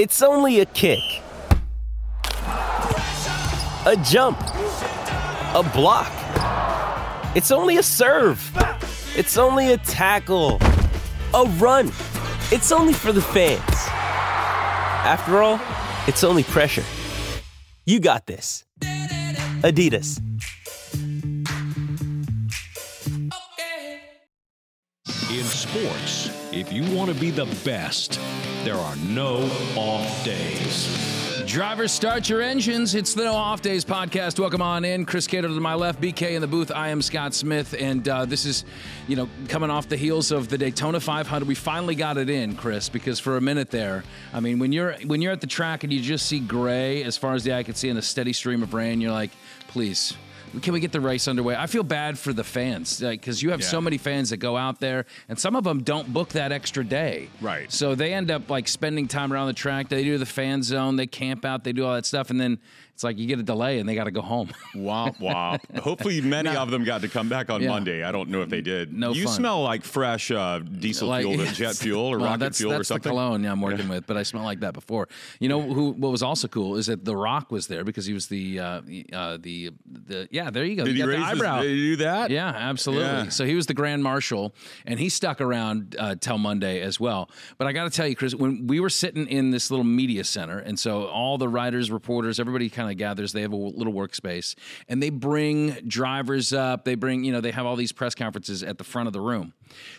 It's only a kick, a jump, a block. It's only a serve. It's only a tackle, a run. It's only for the fans. After all, it's only pressure. You got this. Adidas. In sports, if you want to be the best, there are no off days. Drivers, start your engines. It's the No Off Days podcast. Welcome on in. Chris Cato to my left, BK in the booth. I am Scott Smith, and uh, this is, you know, coming off the heels of the Daytona 500. We finally got it in, Chris, because for a minute there, I mean, when you're when you're at the track and you just see gray as far as the eye can see in a steady stream of rain, you're like, please, can we get the race underway? I feel bad for the fans because like, you have Yeah. so many fans that go out there, and some of them don't book that extra day. Right. So they end up like spending time around the track. They do the fan zone, they camp out, they do all that stuff, and then it's like you get a delay and they got to go home. Womp womp. Hopefully, many of them got to come back on Yeah. Monday. I don't know if they did. No You fun. smell like fresh uh, diesel Like- fuel, or jet fuel, or Well, rocket that's, fuel, that's or something. the cologne I'm working with, but I smell like that before. You know who? What was also cool is that The Rock was there because he was the uh, uh, the the yeah. There you go. Did you he raise the his- eyebrow? did he do that? Yeah, absolutely. Yeah. So he was the grand marshal, and he stuck around uh, till Monday as well. But I got to tell you, Chris, when we were sitting in this little media center, and so all the writers, reporters, everybody kind of gathers. They have a little workspace, and they bring drivers up. They bring, you know, they have all these press conferences at the front of the room.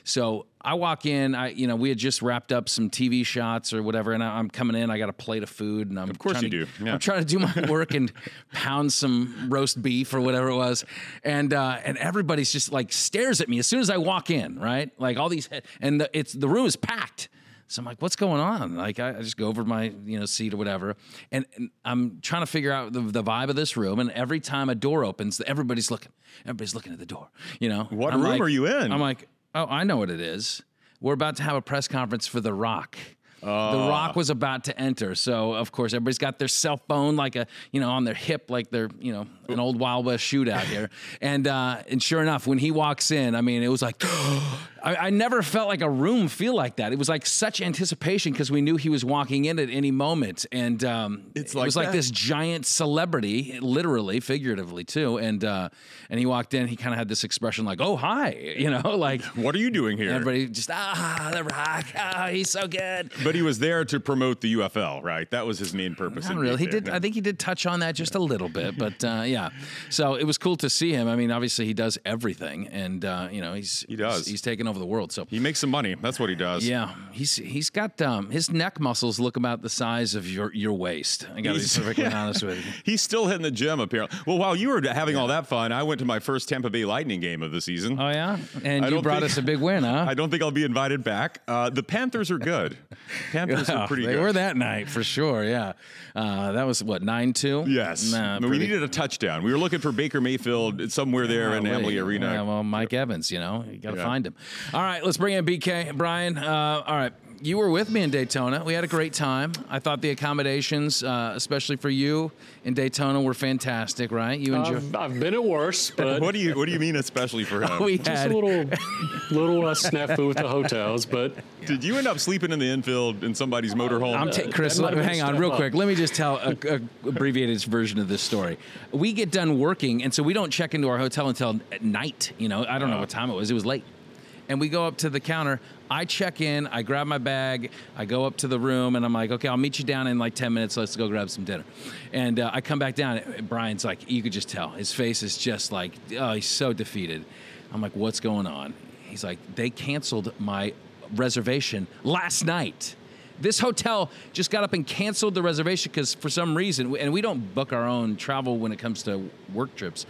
So I walk in. I, you know, we had just wrapped up some TV shots or whatever, and I, I'm coming in. I got a plate of food, and I'm Of course trying you to- do, yeah. I'm trying to do my work and pound some roast beef or whatever it was, and uh, and everybody's just like stares at me as soon as I walk in, right? Like all these, and the, it's the room is packed. So I'm like, what's going on? Like I, I just go over my you know seat or whatever, and, and I'm trying to figure out the, the vibe of this room. And every time a door opens, everybody's looking. Everybody's looking at the door. You know, What I'm room like- are you in? I'm like, oh, I know what it is. We're about to have a press conference for The Rock. The Oh. Rock was about to enter, so of course everybody's got their cell phone like a you know on their hip, like they're you know an old Wild West shootout here. And uh, and sure enough, when he walks in, I mean, it was like I, I never felt like a room feel like that. It was like such anticipation because we knew he was walking in at any moment, and um, It's it like was like this giant celebrity, literally, figuratively too. And uh, and he walked in, he kind of had this expression like, "Oh hi," you know, like. What are you doing here? Everybody just ah the rock ah he's so good. but he was there to promote the UFL, right? That was his main purpose. Not really. He there. did. I think he did touch on that just a little bit, but uh, yeah. So it was cool to see him. I mean, obviously he does everything, and uh, you know he's He does. He's, he's taking over the world. So He makes some money. That's what he does. yeah, he's he's got um, his neck muscles look about the size of your your waist. I got to be perfectly yeah. honest with you. He's still hitting the gym, apparently. Well, while you were having all that fun, I went to my first Tampa Bay Lightning game of the season. Oh yeah, and I you brought think- us a big win, huh? I don't think I'll be invited back. Uh, the Panthers are good. Panthers are pretty they good. were that night for sure. Yeah, uh, that was what nine two. Yes. Nah, I mean, we needed a touchdown. We were looking for Baker Mayfield somewhere there in. Amalie Arena. Yeah, well, Mike Evans, you know, you got to Yeah. find him. All right, let's bring in BK. Brian, uh, all right. You were with me in Daytona. We had a great time. I thought the accommodations, uh, especially for you in Daytona, were fantastic, right? You enjoyed. I've, I've been at worse, but what do you What do you mean, especially for him? we just had a little little uh, snafu with the hotels. But Did you end up sleeping in the infield in somebody's motorhome? I'm ta- Chris, that might hang on real up. quick. Let me just tell a, a abbreviated version of this story. We get done working, and so we don't check into our hotel until at night. You know, I don't know what time it was. It was late, and we go up to the counter. I check in. I grab my bag. I go up to the room, and I'm like, "Okay, I'll meet you down in like 10 minutes. Let's go grab some dinner." And uh, I come back down. Brian's like, you could just tell his face is just like, oh, he's so defeated. I'm like, "What's going on?" He's like, "They canceled my reservation last night." This hotel just got up and canceled the reservation because for some reason, and we don't book our own travel when it comes to work trips.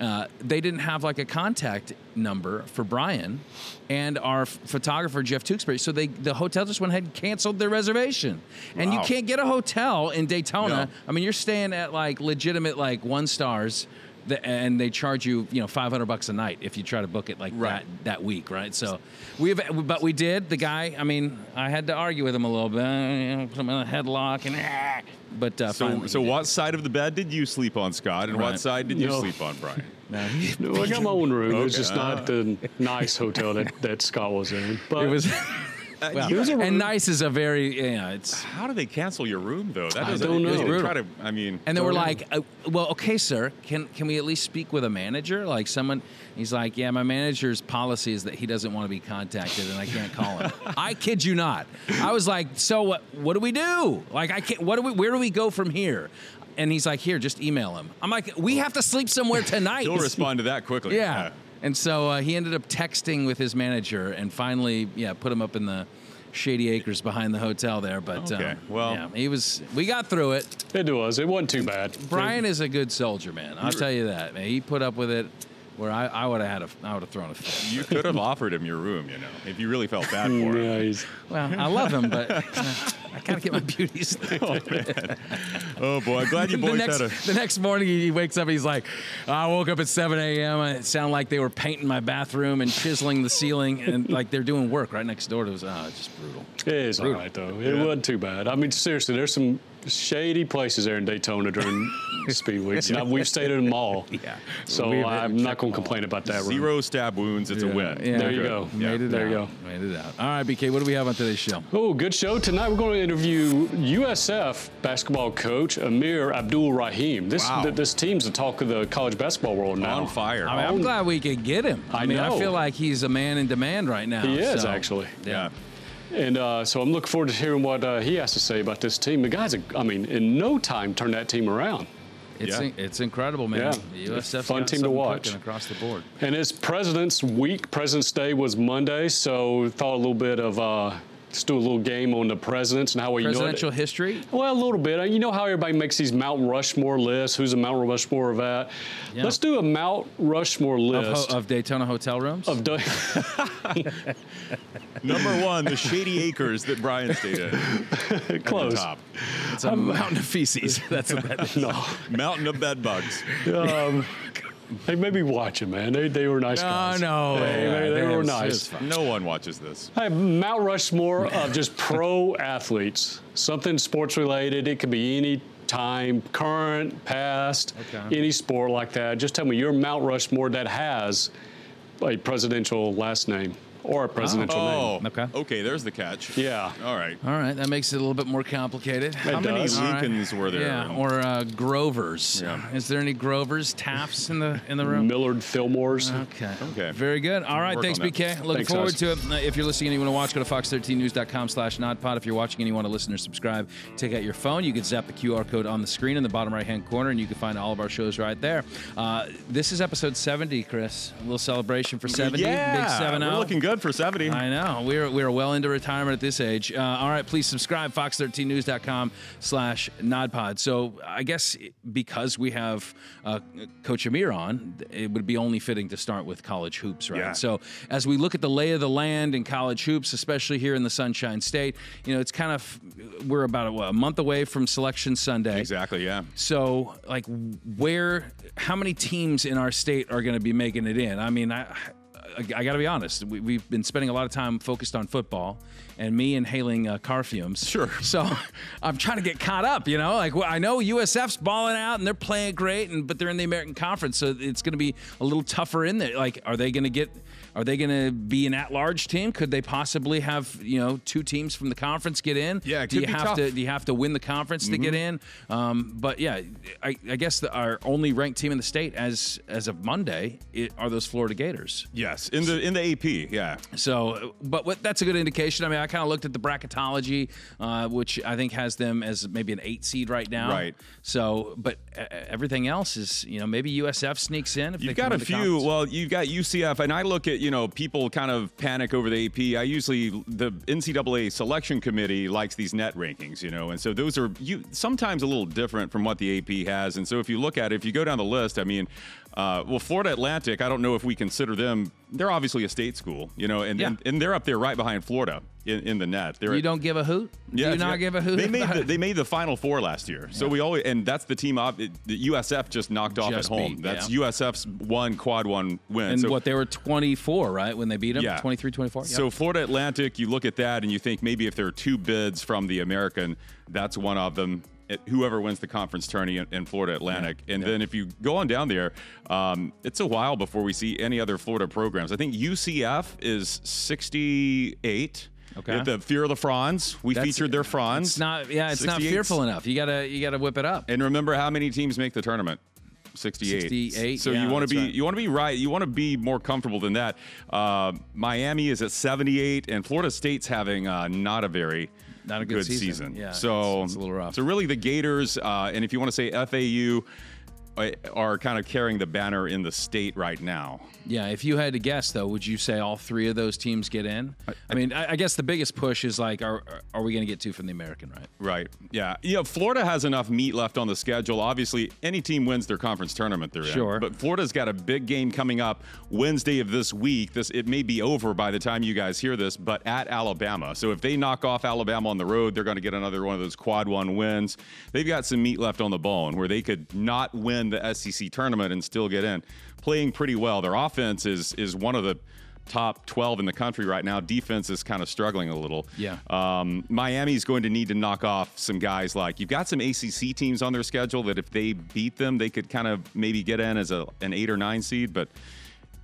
Uh, they didn't have like a contact number for Brian and our photographer Jeff Tewksbury, so they the hotel just went ahead and canceled their reservation. And you can't get a hotel in Daytona. No. I mean, you're staying at like legitimate like one stars. th- And they charge you, you know, five hundred bucks a night if you try to book it like Right. that that week, right? So we've, but we did. The guy, I mean, I had to argue with him a little bit, put him in a headlock, and ah, but uh, so, so he did. what side of the bed did you sleep on, Scott, and Right. what side did you No. sleep on, Brian? No, no, I got my own room. It was just not the nice hotel that, that Scott was in. But it was. Well, you- and nice is a very yeah. It's How do they cancel your room though? That I doesn't- don't know. brutal. Try to, I mean, And then we're like, uh, well, okay, sir, can can we at least speak with a manager? Like someone, he's like, yeah, my manager's policy is that he doesn't want to be contacted, and I can't call him. I kid you not. I was like, so what? What do we do? Like, I can't. What do we? Where do we go from here? And he's like, here, just email him. I'm like, we have to sleep somewhere tonight. he'll respond to that quickly. Yeah. And so uh, he ended up texting with his manager and finally, yeah, put him up in the shady acres behind the hotel there. But Okay, um, well- yeah, he was. We got through it. It was. It wasn't too bad. Brian is a good soldier, man. I'll tell you that. Man, he put up with it. Where I, I would have had a, I would have thrown a fit. You could have offered him your room, you know, if you really felt bad for him. Yeah, Well, I love him, but uh, I gotta get my beauties. Oh man. oh boy, glad you the boys next, had a. the next morning, he wakes up. He's like, "I woke up at 7 a.m. and It sounded like they were painting my bathroom and chiseling the ceiling, and like they're doing work right next door to us. Oh, uh, it's just brutal. it is all right though. It wasn't too bad. I mean, seriously, there's some shady places there in Daytona during speed weeks, and we've stayed in them all. Yeah. So We've I'm not going to complain about that. room. Zero stab wounds. It's a win. Yeah. There you Good. go. Made it there out. you go. Made it out. All right, BK. What do we have on today's show? Oh, good show. Tonight we're going to interview USF basketball coach Amir Abdur-Rahim. This Wow. th- this team's the talk of the college basketball world now. On fire. I mean, I'm glad we could get him. I, I mean, I feel like he's a man in demand right now. He is so, actually. yeah. And uh, so I'm looking forward to hearing what uh, he has to say about this team. The guy's, I mean, in no time turned that team around. It's Yeah. it's incredible, man. Yeah. The USF's Fun team to watch. across the board. And it's President's Week. President's Day was Monday, so thought a little bit of uh, let's do a little game on the presidents and how we know. Presidential know. history. Well, a little bit. You know how everybody makes these Mount Rushmore lists. Who's a Mount Rushmore of that? Yeah. Let's do a Mount Rushmore Of, list ho- of Daytona hotel rooms. of di- Number one, the shady acres that Brian stayed in. At the close. top. it's a mountain of feces. That's what that is. No. Mountain of bed bugs. Um, hey, maybe watch them, man. They, they were nice No, guys. no. They, yeah, they, they were nice. No one watches this. Hey, Mount Rushmore of just pro athletes, something sports related. It could be any time, current, past, Okay. any sport like that. Just tell me your Mount Rushmore that has a presidential last name or a presidential Oh, name. Okay. Okay, there's the catch. Yeah. All right. All right, that makes it a little bit more complicated. How many does. All right. Lincolns were there? Yeah, or uh, Grovers. Yeah. Is there any Grovers, Tafts in the in the room? Millard Fillmore's. Okay. Okay. Very good. All right. Thanks. BK. Looking Thanks, forward guys. to it. Uh, If you're listening and you want to watch, go to fox13news.com slash nodpod. If you're watching and you want to listen or subscribe, take out your phone. You can zap the QR code on the screen in the bottom right-hand corner, and you can find all of our shows right there. Uh, this is episode 70, Chris. A little celebration for 70. Yeah, Big 7 we're looking good for 70. I know. We're, we're well into retirement at this age. Uh, all right, please subscribe, fox13news.com slash nodpod. So I guess because we have uh, Coach Amir on, it would be only fitting to start with college hoops, right? Yeah. So as we look at the lay of the land in college hoops, especially here in the Sunshine State, you know, it's kind of, we're about what, a month away from Selection Sunday. Exactly, yeah. So, like, where, how many teams in our state are going to be making it in? I mean, I, I, I got to be honest. We, we've been spending a lot of time focused on football, and me inhaling uh, car fumes. Sure. So, I'm trying to get caught up. You know, like well, I know USF's balling out and they're playing great, and but they're in the American Conference, so it's going to be a little tougher in there. Like, are they going to get? Are they going to be an at-large team? Could they possibly have you know two teams from the conference get in? Yeah, Do you have tough. to? Do you have to win the conference to get in? Um, but yeah, I, I guess the, our only ranked team in the state as as of Monday it, are those Florida Gators. Yes, in the in the AP, yeah. So, but what, that's a good indication. I mean, I kind of looked at the bracketology, uh, which I think has them as maybe an eight seed right now. Right. So, but uh, everything else is, you know, maybe USF sneaks in. If they You've got a few. conference. Well, you've got UCF, and I look at you know people kind of panic over the AP. I usually the NCAA selection committee likes these net rankings, you know, and so those are you sometimes a little different from what the AP has. And so if you look at it, if you go down the list, I mean, uh, well, Florida Atlantic, I don't know if we consider them. They're obviously a state school, you know, and Yeah. and, and they're up there right behind Florida in, in the net. They're you don't give a hoot. Do you not give a hoot. They made the, they made the final four last year, so we always and that's the team. Op, the USF just knocked off Just at home. beat, that's yeah. USF's one quad one win. and so, what they were 24, right, when they beat them? Yeah. 23, 24. So Florida Atlantic, you look at that and you think maybe if there are two bids from the American, that's one of them. Whoever wins the conference tourney in, in Florida Atlantic, and then if you go on down there, um, it's a while before we see any other Florida programs. I think UCF is 68. Okay. The Fear of the Franz. We That's- featured their Franz. It's not. Yeah, it's not 68s. fearful enough. You gotta you gotta whip it up. And remember how many teams make the tournament? 68. 68, So yeah, you want that's to be right. you want to be right. You want to be more comfortable than that. Uh, Miami is at 78, and Florida State's having uh, not a very Not a good season. Yeah, so it's- it's a little rough. So really, the Gators, uh, and if you want to say FAU, Uh, are kind of carrying the banner in the state right now. Yeah, if you had to guess though, would you say all three of those teams get in? I, mean, I, I guess the biggest push is like, are are we going to get two from the American, right? Right. Yeah. Yeah. Florida has enough meat left on the schedule. Obviously, any team wins their conference tournament they're Sure. in. But Florida's got a big game coming up Wednesday of this week. This it may be over by the time you guys hear this, but at Alabama. So if they knock off Alabama on the road, they're going to get another one of those quad one wins. They've got some meat left on the bone where they could not win the SEC tournament and still get in. Playing pretty well. Their offense is is one of the top 12 in the country right now. Defense is kind of struggling a little. Yeah. Um, Miami's going to need to knock off some guys like you've got some ACC teams on their schedule that if they beat them, they could kind of maybe get in as a an eight or nine seed, but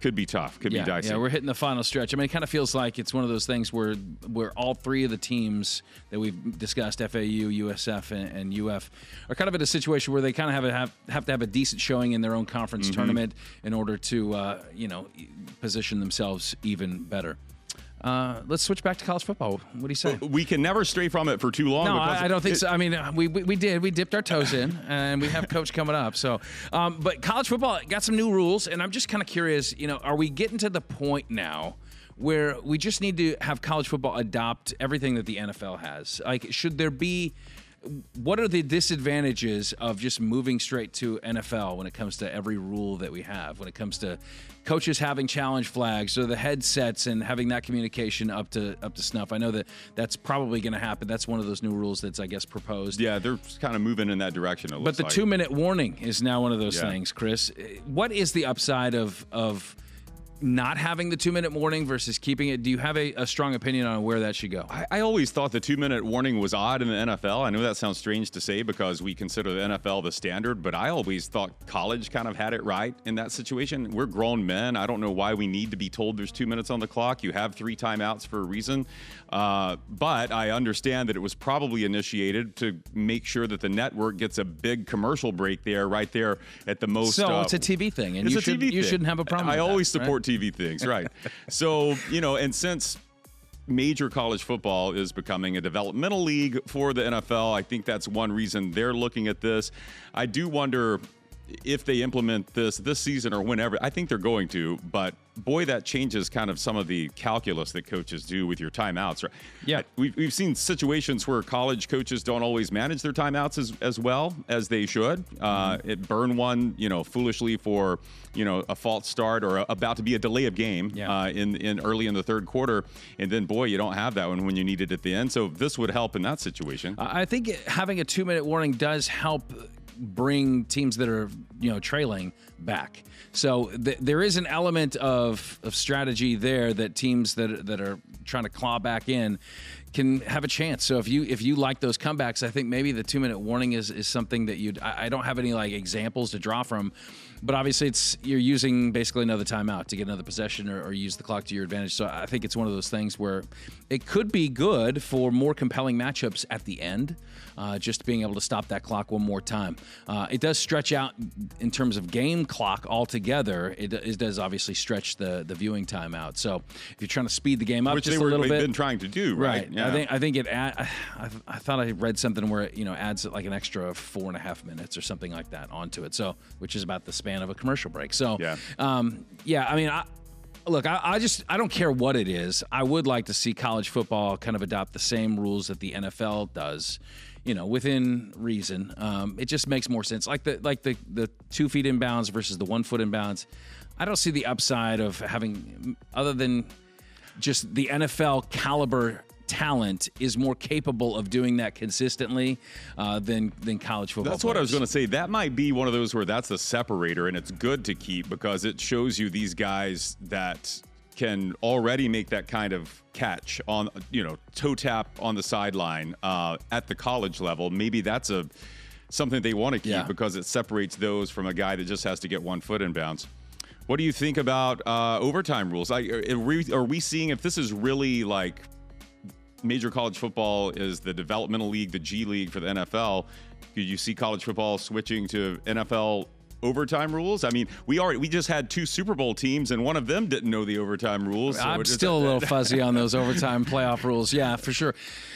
could be tough. Could yeah, be dicey. yeah, we're hitting the final stretch. I mean, it kind of feels like it's one of those things where where all three of the teams that we've discussed, FAU, USF, and, and UF, are kind of in a situation where they kind of have, a, have have to have a decent showing in their own conference Mm-hmm. tournament in order to uh, you know position themselves even better. Uh, let's switch back to college football. What do you say? we can never stray from it for too long. No, because I, I don't think it- so. I mean, uh, we, we we did. We dipped our toes in, and we have coach coming up. So, um, but college football got some new rules, and I'm just kind of curious. You know, are we getting to the point now? Where we just need to have college football adopt everything that the NFL has. Like, should there be what are the disadvantages of just moving straight to NFL when it comes to every rule that we have? When it comes to coaches having challenge flags or the headsets and having that communication up to up to snuff? I know that that's probably going to happen. That's one of those new rules that's I guess proposed. yeah, they're kind of moving in that direction. But the like. two minute warning is now one of those Yeah. things, Chris. What is the upside of of not having the two minute warning versus keeping it? Do you have a, a strong opinion on where that should go? I, I always thought the two minute warning was odd in the NFL. I know that sounds strange to say because we consider the NFL the standard, but I always thought college kind of had it right in that situation. We're grown men. I don't know why we need to be told there's two minutes on the clock. You have three timeouts for a reason. Uh, but I understand that it was probably initiated to make sure that the network gets a big commercial break there, right there at the most. So uh, it's a TV thing, and it's you should you shouldn't have a problem. I with that, always right? TV things, right? so you know, and since major college football is becoming a developmental league for the NFL, I think that's one reason they're looking at this. I do wonder if they implement this this season or whenever. I think they're going to, but boy, that changes kind of some of the calculus that coaches do with your timeouts. Right? Yeah. we've, we've seen situations where college coaches don't always manage their timeouts as, as well as they should. Uh, Mm-hmm. it burn one, you know, foolishly for you know a false start or a, about to be a delay of game Yeah. uh, in in early in the third quarter, and then boy, you don't have that one when you need it at the end. So this would help in that situation. I think having a two minute warning does help bring teams that are you know trailing back. So th- there is an element of, of strategy there that teams that that are trying to claw back in can have a chance. So if you if you like those comebacks, I think maybe the two minute warning is is something that you'd. I, I don't have any like examples to draw from, but obviously it's you're using basically another timeout to get another possession or, or use the clock to your advantage. So I think it's one of those things where it could be good for more compelling matchups at the end, uh, just being able to stop that clock one more time. Uh, it does stretch out in terms of game clock altogether. It, it does obviously stretch the the viewing time out. So if you're trying to speed the game up which just they a were little they've bit, been trying to do, right? Right. I think I think it. Add, I, I thought I read something where it you know adds like an extra four and a half minutes or something like that onto it. So which is about the span of a commercial break. So Yeah. um, yeah. I mean, I, look, I, I just I don't care what it is. I would like to see college football kind of adopt the same rules that the NFL does. You know, within reason. Um, it just makes more sense. Like the like the the two feet inbounds versus the one foot inbounds. I don't see the upside of having other than just the NFL caliber talent is more capable of doing that consistently uh, than than college football. That's what I was going to say. That might be one of those where that's the separator, and it's good to keep because it shows you these guys that can already make that kind of catch on, you know, toe tap on the sideline uh, at the college level. Maybe that's a something they want to keep Yeah. because it separates those from a guy that just has to get one foot in bounds. What do you think about uh, overtime rules? Like, are we, are we seeing if this is really like major college football is the developmental league, the G League for the NFL. Could you see college football switching to NFL overtime rules? I mean, we already we just had two Super Bowl teams, and one of them didn't know the overtime rules. so I'm still a little fuzzy on those overtime playoff rules. Yeah, for sure.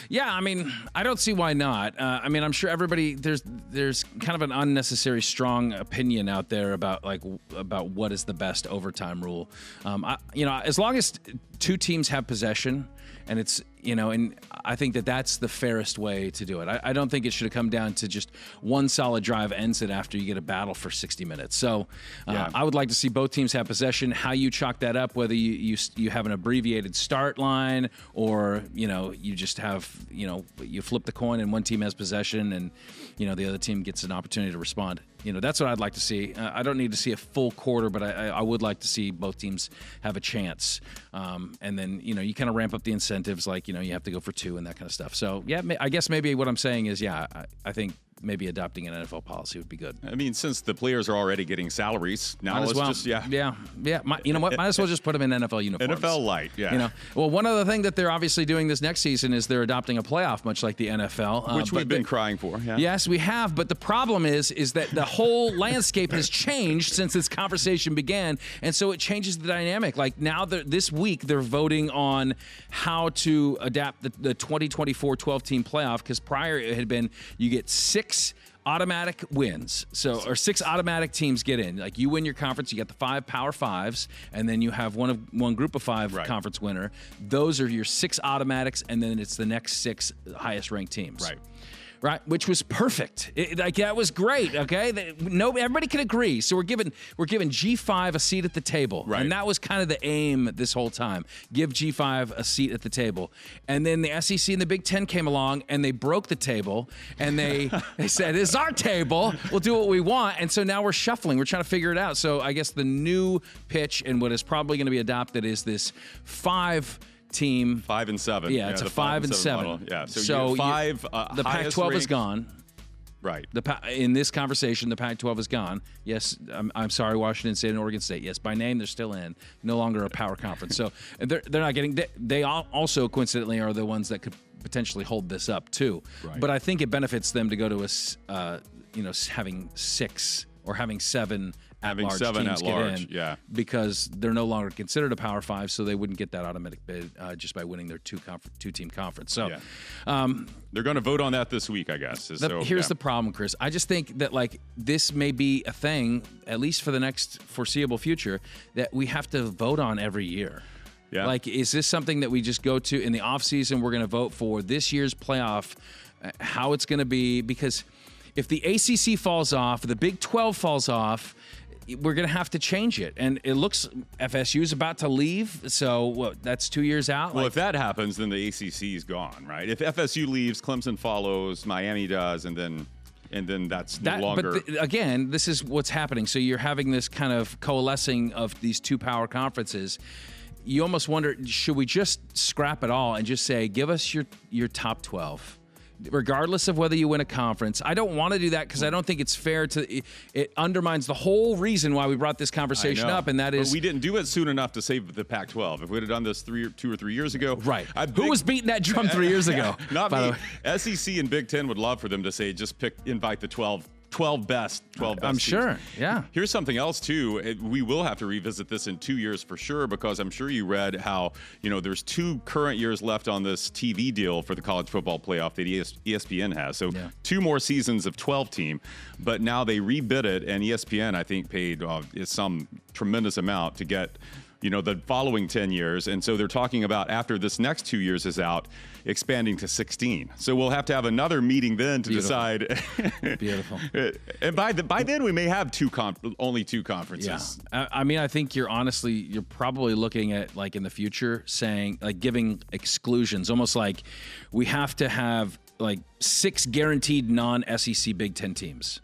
Yeah, I mean, I don't see why not. Uh, I mean, I'm sure everybody there's there's kind of an unnecessary strong opinion out there about like about what is the best overtime rule. Um, I, you know, as long as two teams have possession, and it's you know, and I think that that's the fairest way to do it. I, I don't think it should have come down to just one solid drive ends it after you get a battle for 60 minutes. So uh, Yeah. I would like to see both teams have possession. How you chalk that up, whether you, you you have an abbreviated start line or you know you just have you know you flip the coin and one team has possession and you know the other team gets an opportunity to respond. You know that's what I'd like to see. Uh, I don't need to see a full quarter, but I, I would like to see both teams have a chance. Um, and then you know you kind of ramp up the incentives, like you know you have to go for two and that kind of stuff. So yeah, I guess maybe what I'm saying is yeah, I, I think maybe adopting an NFL policy would be good. I mean, since the players are already getting salaries, now Might as let's well. just yeah. yeah, yeah. Mi- you know what? Might as well just put them in NFL uniforms. NFL light, yeah. You know, well, one other thing that they're obviously doing this next season is they're adopting a playoff, much like the NFL, uh, Which we've been they- crying for. Yeah. Yes, we have, but the problem is, is that the whole landscape has changed since this conversation began, and so it changes the dynamic. Like now, this week they're voting on how to adapt the, the 2024 12-team playoff because prior it had been you get six automatic wins so or six automatic teams get in like you win your conference you got the five power fives and then you have one of one group of five Right. conference winner those are your six automatics and then it's the next six highest ranked teams Right. Right? Which was perfect. It- like that was great. Okay, That- no, everybody can agree. So we're giving we're giving G five a seat at the table, Right. and that was kind of the aim this whole time. Give G five a seat at the table, and then the SEC and the Big Ten came along and they broke the table, and they they said it's our table. We'll do what we want, and so now we're shuffling. We're trying to figure it out. So I guess the new pitch and what is probably going to be adopted is this five team Five and seven. yeah, it's a the five, and seven. model. Yeah. So, so five. uh, the highest Pac-12 is gone. Right. The in this conversation, the Pac-12 is gone. Yes, I'm, I'm sorry, Washington State and Oregon State. Yes, by name they're still in, no longer a power conference. So they're they're not getting. They, they also coincidentally are the ones that could potentially hold this up too. Right. But I think it benefits them to go to a uh, you know having six or having seven. Having seven teams get at-large, in yeah. because they're no longer considered a Power Five, so they wouldn't get that automatic bid uh, just by winning their two conf- two team conference. So, Yeah. um, They're going to vote on that this week, I guess. the- so here's yeah. the problem, Chris. I just think that like this may be a thing, at least for the next foreseeable future, that we have to vote on every year. Yeah. Like, is this something that we just go to in the offseason? We're going to vote for this year's playoff, uh, how it's going to be? Because if the ACC falls off, the Big 12 falls off, we're going to have to change it. And it looks FSU is about to leave. So, what, that's two years out? Well, Like, if that happens, then the ACC is gone, right? If FSU leaves, Clemson follows, Miami does, and then and then that's That, no longer. But th- again, this is what's happening. So you're having this kind of coalescing of these two power conferences. You almost wonder, should we just scrap it all and just say, give us your your top twelve, regardless of whether you win a conference? I don't want to do that because I don't think it's fair to. It, undermines the whole reason why we brought this conversation up, and that But is we didn't do it soon enough to save the Pac-12. If we'd have done this three, two or three years ago, right. Who was beating that drum three years ago? Not me. SEC and Big Ten would love for them to say just pick, invite the 12, 12 best, 12 best. I'm teams. sure. Yeah. Here's something else too. It- We will have to revisit this in two years for sure because I'm sure you read how you know there's two current years left on this TV deal for the college football playoff that ES- ESPN has. So Yeah. two more seasons of 12 team, but now they rebid it, and ESPN I think paid uh, some tremendous amount to get you know the following 10 years and so they're talking about after this next two years is out expanding to 16 so we'll have to have another meeting then to Beautiful. decide Beautiful. and by the by then we may have two con- only two Yeah, conferences I, I mean, I think you're honestly, you're probably looking at like in the future saying, like giving exclusions, almost like we have to have like six guaranteed non SEC Big Ten teams,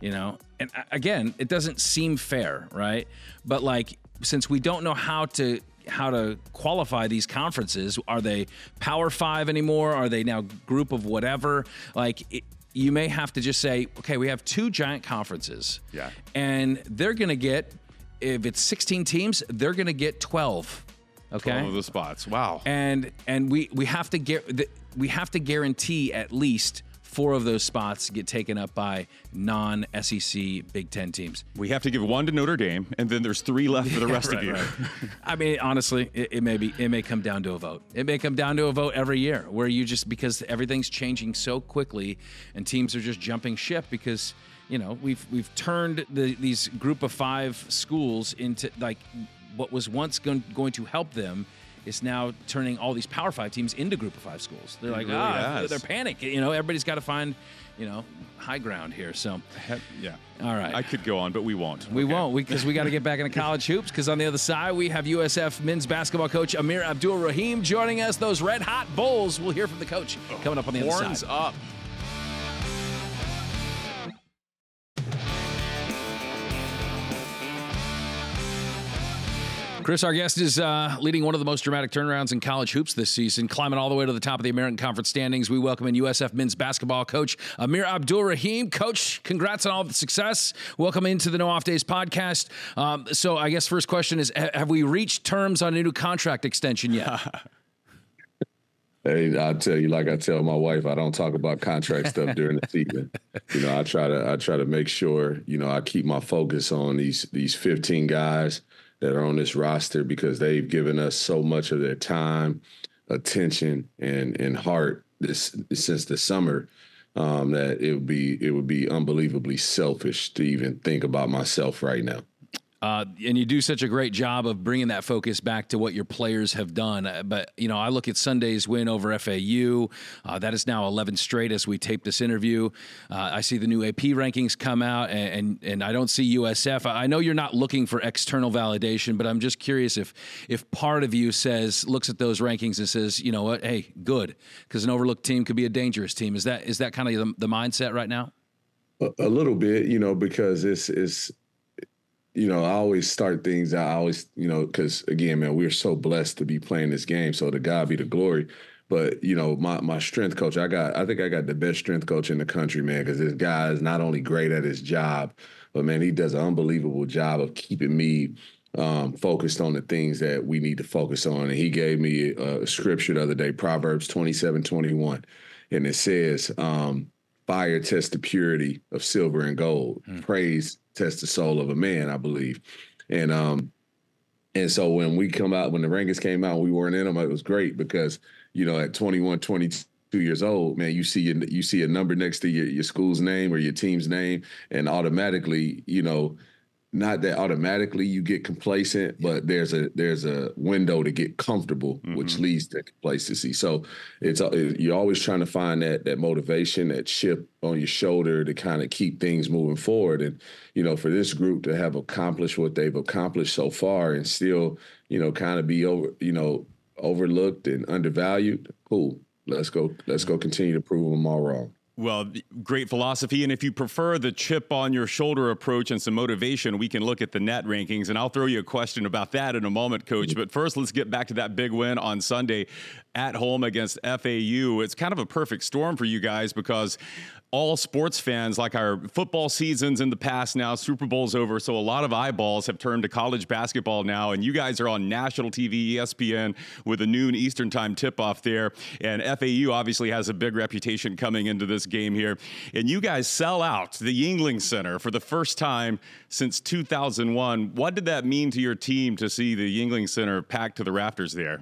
you know? And uh, again, it doesn't seem fair, right? But like, since we don't know how to, how to qualify these conferences, are they Power Five anymore? Are they now group of whatever? Like, it, you may have to just say, okay, we have two giant conferences Yeah. and they're going to get if it's 16 teams they're going to get 12 Okay, 12 of the spots. Wow. and and we we have to get we have to guarantee at least four of those spots get taken up by non-SEC Big Ten teams. we have to give one to Notre Dame, and then there's three left for the rest of you. I mean, honestly, it, it may be it may come down to a vote. It may come down to a vote every year where you just because everything's changing so quickly and teams are just jumping ship because you know we've we've turned the, these group of five schools into like what was once going, going to help them is now turning all these Power Five teams into Group of Five schools. They're like, really ah, has. they're panic. You know, everybody's got to find, you know, high ground here. So, yeah. all right. I could go on, but we won't. We Okay. won't because we, got to get back into college hoops. Because on the other side, we have USF men's basketball coach Amir Abdur-Rahim joining us. Those red hot Bulls. We'll hear from the coach coming up on the other Horns side. up. Chris, our guest, is uh, leading one of the most dramatic turnarounds in college hoops this season, climbing all the way to the top of the American Conference standings. We welcome in USF men's basketball coach Amir Abdur-Rahim. Coach, congrats on all the success. Welcome into the No Off Days podcast. Um, so, I guess first question is: ha- Have we reached terms on a new contract extension yet? Hey, I tell you, like I tell my wife, I don't talk about contract stuff during the season. You know, I try to I try to make sure you know I keep my focus on these these 15 guys that are on this roster because they've given us so much of their time, attention, and and heart this since the summer. Um, that it would be it would be unbelievably selfish to even think about myself right now. Uh, and you do such a great job of bringing that focus back to what your players have done. Uh, But you know, I look at Sunday's win over FAU. Uh, that is now 11 straight as we tape this interview. Uh, I see the new AP rankings come out, and, and and I don't see USF. I know you're not looking for external validation, but I'm just curious if if part of you says looks at those rankings and says, you know what, hey, good, because an overlooked team could be a dangerous team. Is that is that kind of the, the mindset right now? A, a little bit, you know, because it's it's you know, I always start things. I always, you know, because again, man, we're so blessed to be playing this game. So to God be the glory. But you know, my my strength coach, I got, I think I got the best strength coach in the country, man. Because this guy is not only great at his job, but man, he does an unbelievable job of keeping me um, focused on the things that we need to focus on. And he gave me a, a scripture the other day, Proverbs 27, 21. And it says, um, fire tests the purity of silver and gold. Praise tests the soul of a man, I believe. And um, and so when we come out, when the rankings came out, we weren't in them. It was great because you know at 21, 22 years old, man, you see your, you see a number next to your, your school's name or your team's name, and automatically, you know, not that automatically you get complacent, but there's a there's a window to get comfortable, which leads to complacency. So it's uh, you're always trying to find that that motivation, that chip on your shoulder to kind of keep things moving forward. And you know, for this group to have accomplished what they've accomplished so far, and still you know kind of be over you know overlooked and undervalued, cool. Let's go. Let's go. Continue to prove them all wrong. Well, great philosophy. And if you prefer the chip on your shoulder approach and some motivation, we can look at the net rankings. And I'll throw you a question about that in a moment, coach. Mm-hmm. But first, let's get back to that big win on Sunday at home against FAU. It's kind of a perfect storm for you guys because all sports fans, like our football seasons in the past now, Super Bowl's over. So a lot of eyeballs have turned to college basketball now. And you guys are on national TV, ESPN, with a noon Eastern time tip off there. And FAU obviously has a big reputation coming into this game here. And you guys sell out the Yuengling Center for the first time since 2001. What did that mean to your team to see the Yuengling Center packed to the rafters there?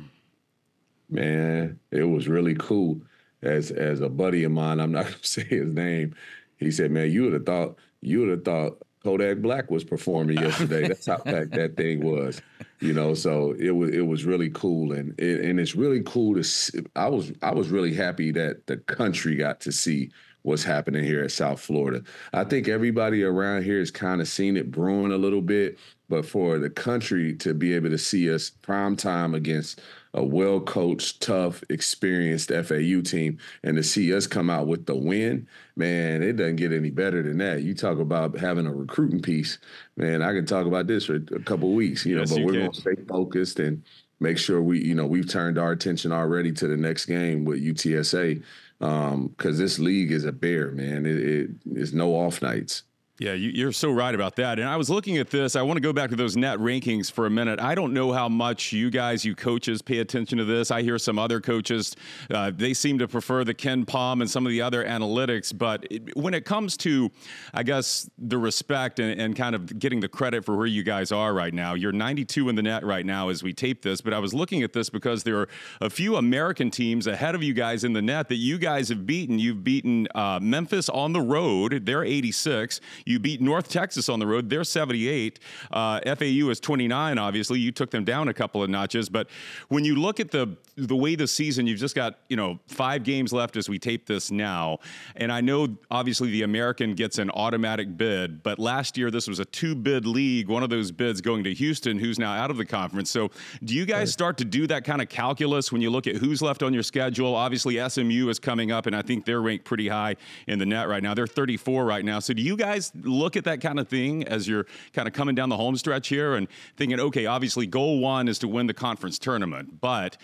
Man, it was really cool. As as a buddy of mine, I'm not gonna say his name. He said, "Man, you would have thought you would have thought Kodak Black was performing yesterday. That's how packed that thing was, you know. So it was it was really cool, and it, and it's really cool to. See, I was I was really happy that the country got to see what's happening here at South Florida. I think everybody around here has kind of seen it brewing a little bit, but for the country to be able to see us prime time against a well coached, tough, experienced FAU team and to see us come out with the win, man, it doesn't get any better than that. You talk about having a recruiting piece, man, I can talk about this for a couple of weeks, you Yes, know, but you we're going to stay focused and make sure we, you know, we've turned our attention already to the next game with UTSA because um, this league is a bear, man. It, it, it's no off nights. Yeah, you, are so right about that. And I was looking at this. I want to go back to those net rankings for a minute. I don't know how much you guys, you coaches, pay attention to this. I hear some other coaches, uh, they seem to prefer the KenPom and some of the other analytics. But it, when it comes to, I guess, the respect and, and kind of getting the credit for where you guys are right now, you're 92 in the net right now as we tape this. But I was looking at this because there are a few American teams ahead of you guys in the net that you guys have beaten. You've beaten uh, Memphis on the road, they're 86. You beat North Texas on the road. They're 78. Uh, FAU is 29. Obviously, you took them down a couple of notches. But when you look at the the way the season, you've just got you know five games left as we tape this now. And I know obviously the American gets an automatic bid, but last year this was a two bid league. One of those bids going to Houston, who's now out of the conference. So do you guys start to do that kind of calculus when you look at who's left on your schedule? Obviously SMU is coming up, and I think they're ranked pretty high in the net right now. They're 34 right now. So do you guys look at that kind of thing as you're kind of coming down the home stretch here and thinking, okay, obviously goal one is to win the conference tournament, but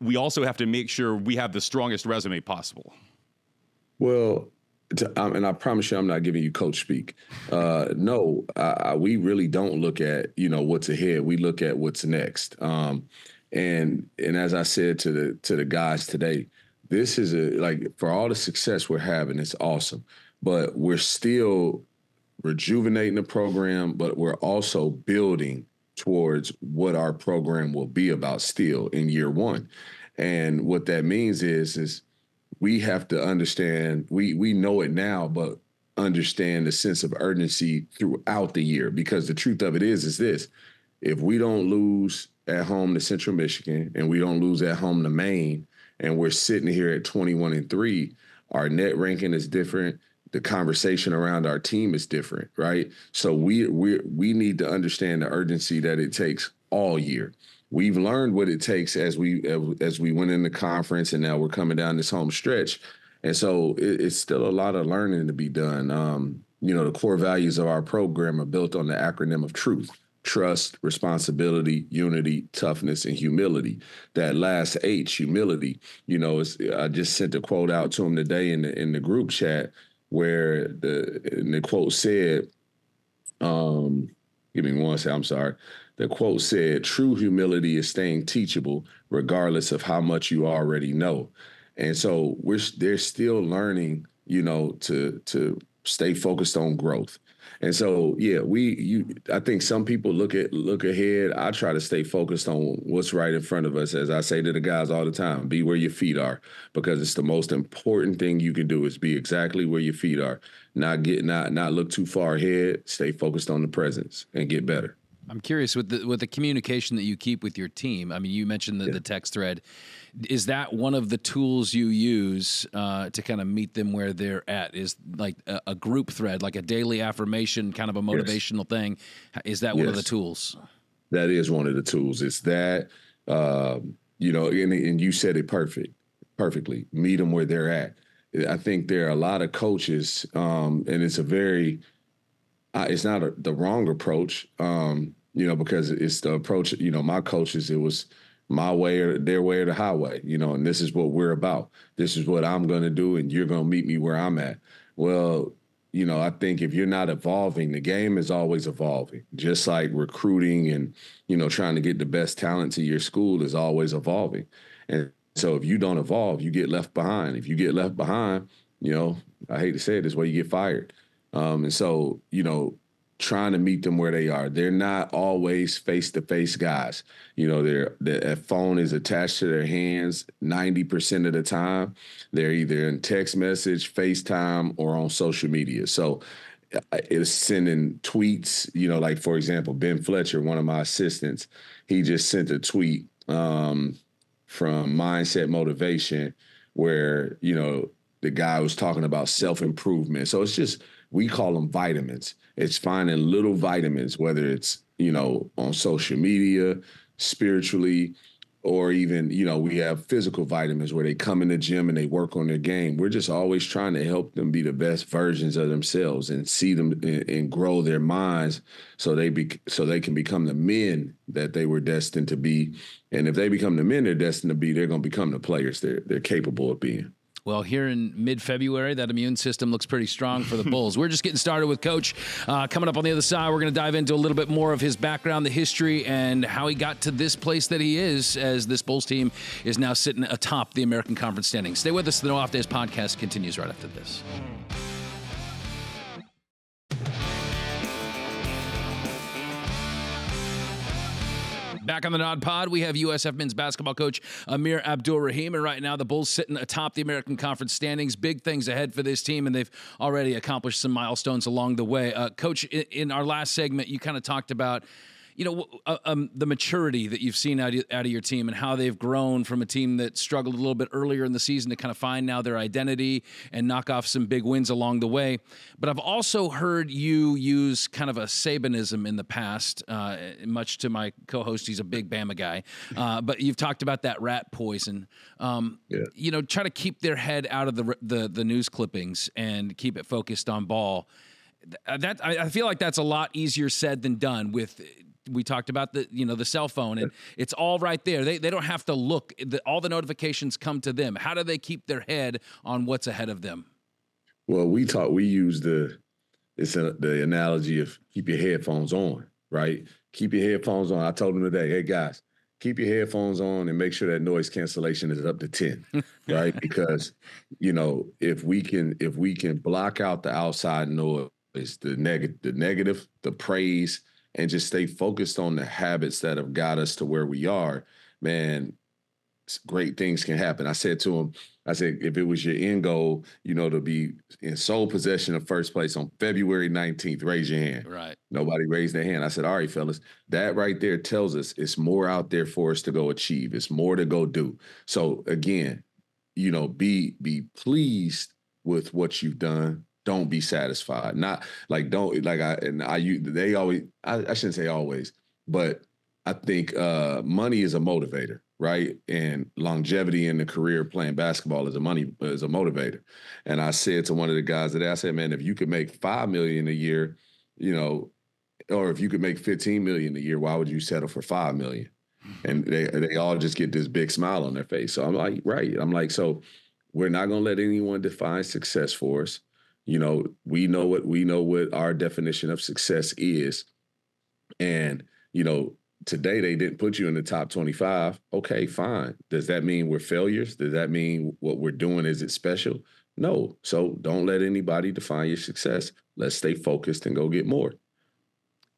we also have to make sure we have the strongest resume possible. Well, to, um, and I promise you, I'm not giving you coach speak. Uh, no, I, I, we really don't look at you know what's ahead. We look at what's next. Um, and and as I said to the to the guys today, this is a like for all the success we're having, it's awesome. But we're still rejuvenating the program, but we're also building towards what our program will be about still in year one. And what that means is is we have to understand we we know it now, but understand the sense of urgency throughout the year because the truth of it is is this if we don't lose at home to Central Michigan and we don't lose at home to Maine and we're sitting here at 21 and 3 our net ranking is different the conversation around our team is different, right? So we we we need to understand the urgency that it takes all year. We've learned what it takes as we as we went in the conference, and now we're coming down this home stretch, and so it, it's still a lot of learning to be done. Um, you know, the core values of our program are built on the acronym of truth trust, responsibility, unity, toughness, and humility. That last H, humility, you know, I just sent a quote out to him today in the in the group chat where the the quote said, um, give me one second, I'm sorry. The quote said, true humility is staying teachable regardless of how much you already know. And so we're they're still learning, you know, to to stay focused on growth. And so, yeah, we you I think some people look at look ahead. I try to stay focused on what's right in front of us. As I say to the guys all the time, be where your feet are because it's the most important thing you can do is be exactly where your feet are. Not get not not look too far ahead, stay focused on the presence and get better. I'm curious with the with the communication that you keep with your team. I mean, you mentioned the, yeah. the text thread. Is that one of the tools you use uh, to kind of meet them where they're at? Is like a, a, group thread, like a daily affirmation, kind of a motivational yes. thing? Is that one of the tools? That is one of the tools. It's that um, you know, and, and you said it perfect, perfectly. Meet them where they're at. I think there are a lot of coaches, um, and it's a very uh, it's not a, the wrong approach, um, you know, because it's the approach. You know, my coaches, it was my way or their way or the highway, you know, and this is what we're about. This is what I'm going to do, and you're going to meet me where I'm at. Well, you know, I think if you're not evolving, the game is always evolving. Just like recruiting and you know trying to get the best talent to your school is always evolving. And so if you don't evolve, you get left behind. If you get left behind, you know, I hate to say it, this way you get fired. Um, and so, you know, trying to meet them where they are. They're not always face to face guys. You know, their the phone is attached to their hands 90% of the time. They're either in text message, FaceTime, or on social media. So uh, it's sending tweets, you know, like for example, Ben Fletcher, one of my assistants, he just sent a tweet um, from Mindset Motivation where, you know, the guy was talking about self improvement. So it's just we call them vitamins. It's finding little vitamins, whether it's, you know, on social media, spiritually, or even, you know, we have physical vitamins where they come in the gym and they work on their game. We're just always trying to help them be the best versions of themselves and see them and, grow their minds so they be so they can become the men that they were destined to be. And if they become the men they're destined to be, they're to become the players they're they're capable of being. Well, here in mid February, that immune system looks pretty strong for the Bulls. we're just getting started with Coach. Uh, coming up on the other side, we're going to dive into a little bit more of his background, the history, and how he got to this place that he is as this Bulls team is now sitting atop the American Conference standings. Stay with us. The No Off Days podcast continues right after this. Back on the Nod Pod, we have USF men's basketball coach Amir Abdur-Rahim. And right now, the Bulls sitting atop the American Conference standings. Big things ahead for this team, and they've already accomplished some milestones along the way. Uh, coach, in our last segment, you kind of talked about you know, uh, um, the maturity that you've seen out of, out of your team and how they've grown from a team that struggled a little bit earlier in the season to kind of find now their identity and knock off some big wins along the way. But I've also heard you use kind of a Sabanism in the past, uh, much to my co-host. He's a big Bama guy, uh, but you've talked about that rat poison. Um, yeah. You know, try to keep their head out of the, the the news clippings and keep it focused on ball that I feel like that's a lot easier said than done with we talked about the you know the cell phone and it's all right there. They, they don't have to look the, all the notifications come to them. How do they keep their head on what's ahead of them? Well we talk we use the it's a, the analogy of keep your headphones on right? Keep your headphones on. I told them today hey guys keep your headphones on and make sure that noise cancellation is up to 10 right? Because you know if we can if we can block out the outside noise the negative the negative the praise and just stay focused on the habits that have got us to where we are, man, great things can happen. I said to him, I said, if it was your end goal, you know, to be in sole possession of first place on February 19th, raise your hand. Right. Nobody raised their hand. I said, all right, fellas, that right there tells us it's more out there for us to go achieve. It's more to go do. So again, you know, be be pleased with what you've done don't be satisfied. Not like don't like I and I you they always I, I shouldn't say always, but I think uh, money is a motivator, right? And longevity in the career playing basketball is a money is a motivator. And I said to one of the guys that I said, man, if you could make five million a year, you know, or if you could make 15 million a year, why would you settle for five million? And they they all just get this big smile on their face. So I'm like, right. I'm like, so we're not gonna let anyone define success for us. You know, we know what we know what our definition of success is. And, you know, today they didn't put you in the top 25. Okay, fine. Does that mean we're failures? Does that mean what we're doing is it special? No. So don't let anybody define your success. Let's stay focused and go get more.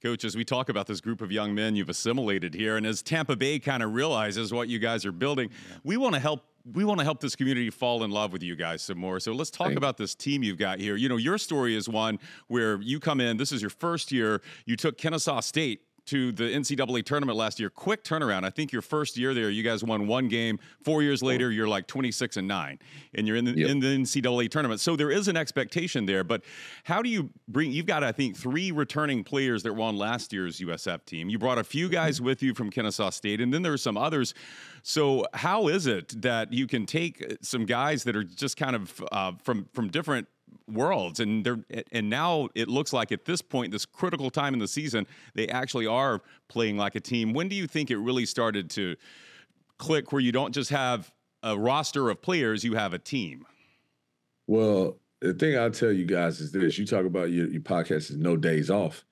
Coach, as we talk about this group of young men you've assimilated here, and as Tampa Bay kind of realizes what you guys are building, we want to help we want to help this community fall in love with you guys some more. So let's talk Thanks. about this team you've got here. You know, your story is one where you come in, this is your first year, you took Kennesaw State to the NCAA tournament last year. Quick turnaround. I think your first year there, you guys won one game. Four years later, you're like 26 and nine, and you're in the yep. in the NCAA tournament. So there is an expectation there. But how do you bring? You've got I think three returning players that were on last year's USF team. You brought a few guys with you from Kennesaw State, and then there were some others. So how is it that you can take some guys that are just kind of uh, from from different worlds and they're and now it looks like at this point this critical time in the season they actually are playing like a team. When do you think it really started to click where you don't just have a roster of players you have a team? Well the thing i'll tell you guys is this. You talk about your, your podcast is no days off.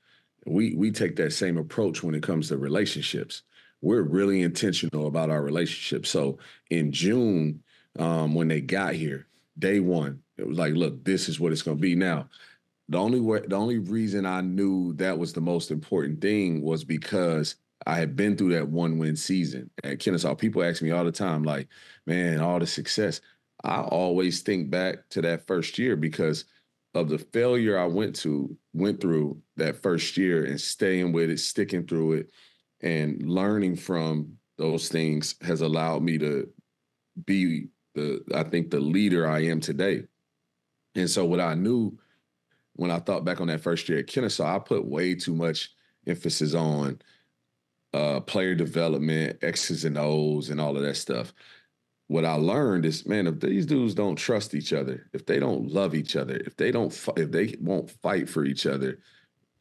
We we take that same approach when it comes to relationships. We're really intentional about our relationships. So in june um, when they got here day one it was like, look, this is what it's going to be. Now, the only way, the only reason I knew that was the most important thing was because I had been through that one win season at Kennesaw. People ask me all the time, like, man, all the success. I always think back to that first year because of the failure I went to went through that first year and staying with it, sticking through it, and learning from those things has allowed me to be the I think the leader I am today. And so what I knew when I thought back on that first year at Kennesaw, I put way too much emphasis on uh, player development, X's and O's, and all of that stuff. What I learned is, man, if these dudes don't trust each other, if they don't love each other, if they don't, if they won't fight for each other,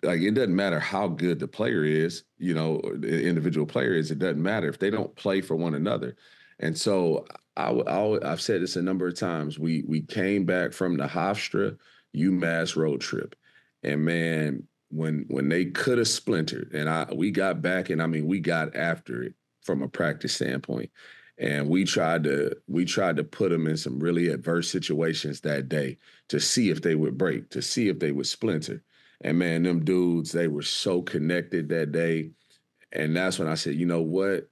like it doesn't matter how good the player is, you know, the individual player is. It doesn't matter if they don't play for one another. And so I, I I've said this a number of times. We we came back from the Hofstra UMass road trip, and man, when when they could have splintered, and I we got back, and I mean we got after it from a practice standpoint, and we tried to we tried to put them in some really adverse situations that day to see if they would break, to see if they would splinter, and man, them dudes they were so connected that day, and that's when I said, you know what,